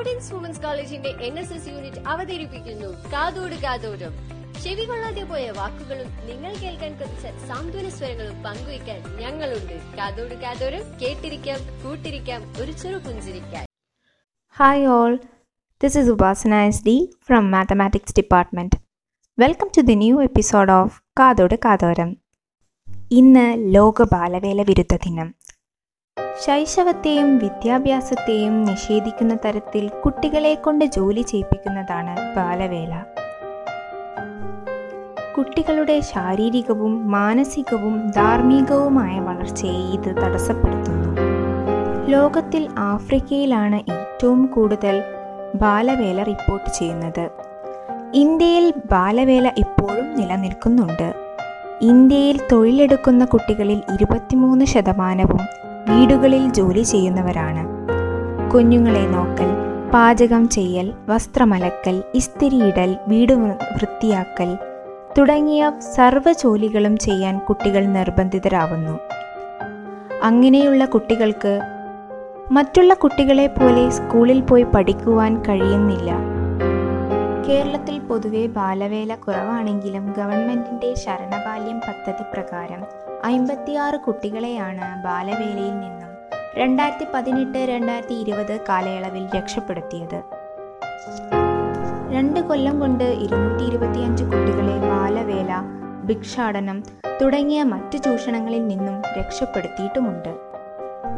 പ്രൗഡൻസ് women's കോളേജിന്റെ N S S unit അവതരിപ്പിക്കുന്നു. കാതോട് കാതോടും ചെവി കൊള്ളാതെ പോയ വാക്കുകളും നിങ്ങൾ കേൾക്കാൻ കൊതിച്ച സാന്ത്വന സ്വരങ്ങളും പങ്കുവയ്ക്കാൻ ഞങ്ങളുണ്ട്. കാതോട് കാതോരം കേട്ടിരിക്കാം കൂട്ടിരിക്കാം ഒരു ചെറു പുഞ്ചിരിക്കാൻ. All this this is S D from Mathematics department welcome to the new episode of Kathodu Kathoram ഇന്ന് ലോക ബാലവേല വിരുദ്ധ ദിനം. ശൈശവത്തെയും വിദ്യാഭ്യാസത്തെയും നിഷേധിക്കുന്ന തരത്തിൽ കുട്ടികളെ കൊണ്ട് ജോലി ചെയ്യിപ്പിക്കുന്നതാണ് ബാലവേല. കുട്ടികളുടെ ശാരീരികവും മാനസികവും ധാർമ്മികവുമായ വളർച്ചയെ ഇത് തടസ്സപ്പെടുത്തുന്നു. ലോകത്തിൽ ആഫ്രിക്കയിലാണ് ഏറ്റവും കൂടുതൽ ബാലവേല റിപ്പോർട്ട് ചെയ്യുന്നത്. ഇന്ത്യയിൽ ബാലവേല ഇപ്പോഴും നിലനിൽക്കുന്നുണ്ട്. ഇന്ത്യയിൽ തൊഴിലെടുക്കുന്ന കുട്ടികളിൽ ഇരുപത്തിമൂന്ന് ശതമാനവും വീടുകളിൽ ജോലി ചെയ്യുന്നവരാണ്. കുഞ്ഞുങ്ങളെ നോക്കൽ പാചകം ചെയ്യൽ വസ്ത്രമലക്കൽ ഇസ്തിരിയിടൽ വീട് വൃത്തിയാക്കൽ തുടങ്ങിയ സർവ ജോലികളും ചെയ്യാൻ കുട്ടികൾ നിർബന്ധിതരാവുന്നു. അങ്ങനെയുള്ള കുട്ടികൾക്ക് മറ്റുള്ള കുട്ടികളെ പോലെ സ്കൂളിൽ പോയി പഠിക്കുവാൻ കഴിയുന്നില്ല. കേരളത്തിൽ പൊതുവെ ബാലവേല കുറവാണെങ്കിലും ഗവൺമെന്റിന്റെ ശരണബാല്യം പദ്ധതി പ്രകാരം അമ്പത്തിയാറ് കുട്ടികളെയാണ് ബാലവേലയിൽ നിന്നും രണ്ടായിരത്തി പതിനെട്ട് രണ്ടായിരത്തി ഇരുപത് കാലയളവിൽ രക്ഷപ്പെടുത്തിയത്. രണ്ട് കൊല്ലം കൊണ്ട് ഇരുന്നൂറ്റി ഇരുപത്തിയഞ്ച് കുട്ടികളെ ബാലവേല ഭിക്ഷാടനം തുടങ്ങിയ മറ്റ് ചൂഷണങ്ങളിൽ നിന്നും രക്ഷപ്പെടുത്തിയിട്ടുമുണ്ട്.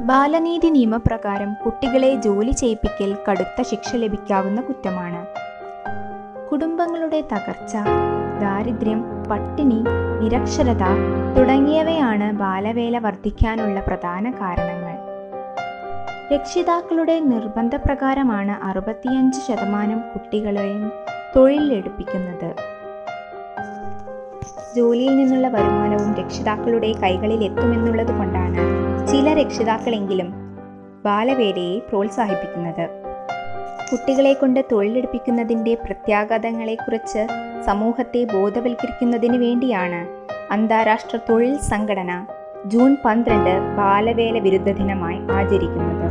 ബാലനീതി നിയമപ്രകാരം കുട്ടികളെ ജോലി ചെയ്യിപ്പിക്കൽ കടുത്ത ശിക്ഷ ലഭിക്കാവുന്ന കുറ്റമാണ്. കുടുംബങ്ങളുടെ തകർച്ച ദാരിദ്ര്യം പട്ടിണി നിരക്ഷരത തുടങ്ങിയവയാണ് ബാലവേല വർദ്ധിക്കാനുള്ള പ്രധാന കാരണങ്ങൾ. രക്ഷിതാക്കളുടെ നിർബന്ധപ്രകാരമാണ് അറുപത്തിയഞ്ച് ശതമാനം കുട്ടികളെയും തൊഴിലെടുപ്പിക്കുന്നത് ജോലിയിൽ നിന്നുള്ള വരുമാനവും രക്ഷിതാക്കളുടെ കൈകളിൽ എത്തുമെന്നുള്ളത് കൊണ്ടാണ് ചില രക്ഷിതാക്കളെങ്കിലും ബാലവേലയെ പ്രോത്സാഹിപ്പിക്കുന്നത്. കുട്ടികളെ കൊണ്ട് തൊഴിലെടുപ്പിക്കുന്നതിന്റെ പ്രത്യാഘാതങ്ങളെക്കുറിച്ച് സമൂഹത്തെ ബോധവൽക്കരിക്കുന്നതിന് വേണ്ടിയാണ് അന്താരാഷ്ട്ര തൊഴിൽ സംഘടന ജൂൺ പന്ത്രണ്ട് ബാലവേല വിരുദ്ധ ദിനമായി ആചരിക്കുന്നത്.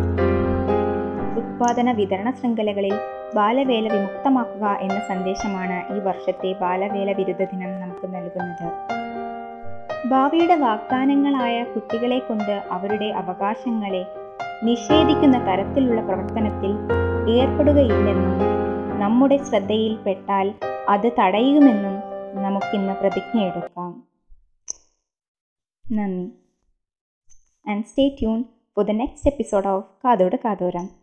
ഉത്പാദന വിതരണ ശൃംഖലകളിൽ ബാലവേല വിമുക്തമാക്കുക എന്ന സന്ദേശമാണ് ഈ വർഷത്തെ ബാലവേല വിരുദ്ധ ദിനം നമുക്ക് നൽകുന്നത്. ഭാവിയുടെ വാഗ്ദാനങ്ങളായ കുട്ടികളെ കൊണ്ട് അവരുടെ അവകാശങ്ങളെ നിഷേധിക്കുന്ന തരത്തിലുള്ള പ്രവർത്തനത്തിൽ ഏർപ്പെടുകയില്ലെന്നും നമ്മുടെ ശ്രദ്ധയിൽപ്പെട്ടാൽ അത് തടയുമെന്നും നമുക്കിന്ന് പ്രതിജ്ഞയെടുക്കാം നന്ദി. And stay tune for the next episode of Kathodu Kathoram.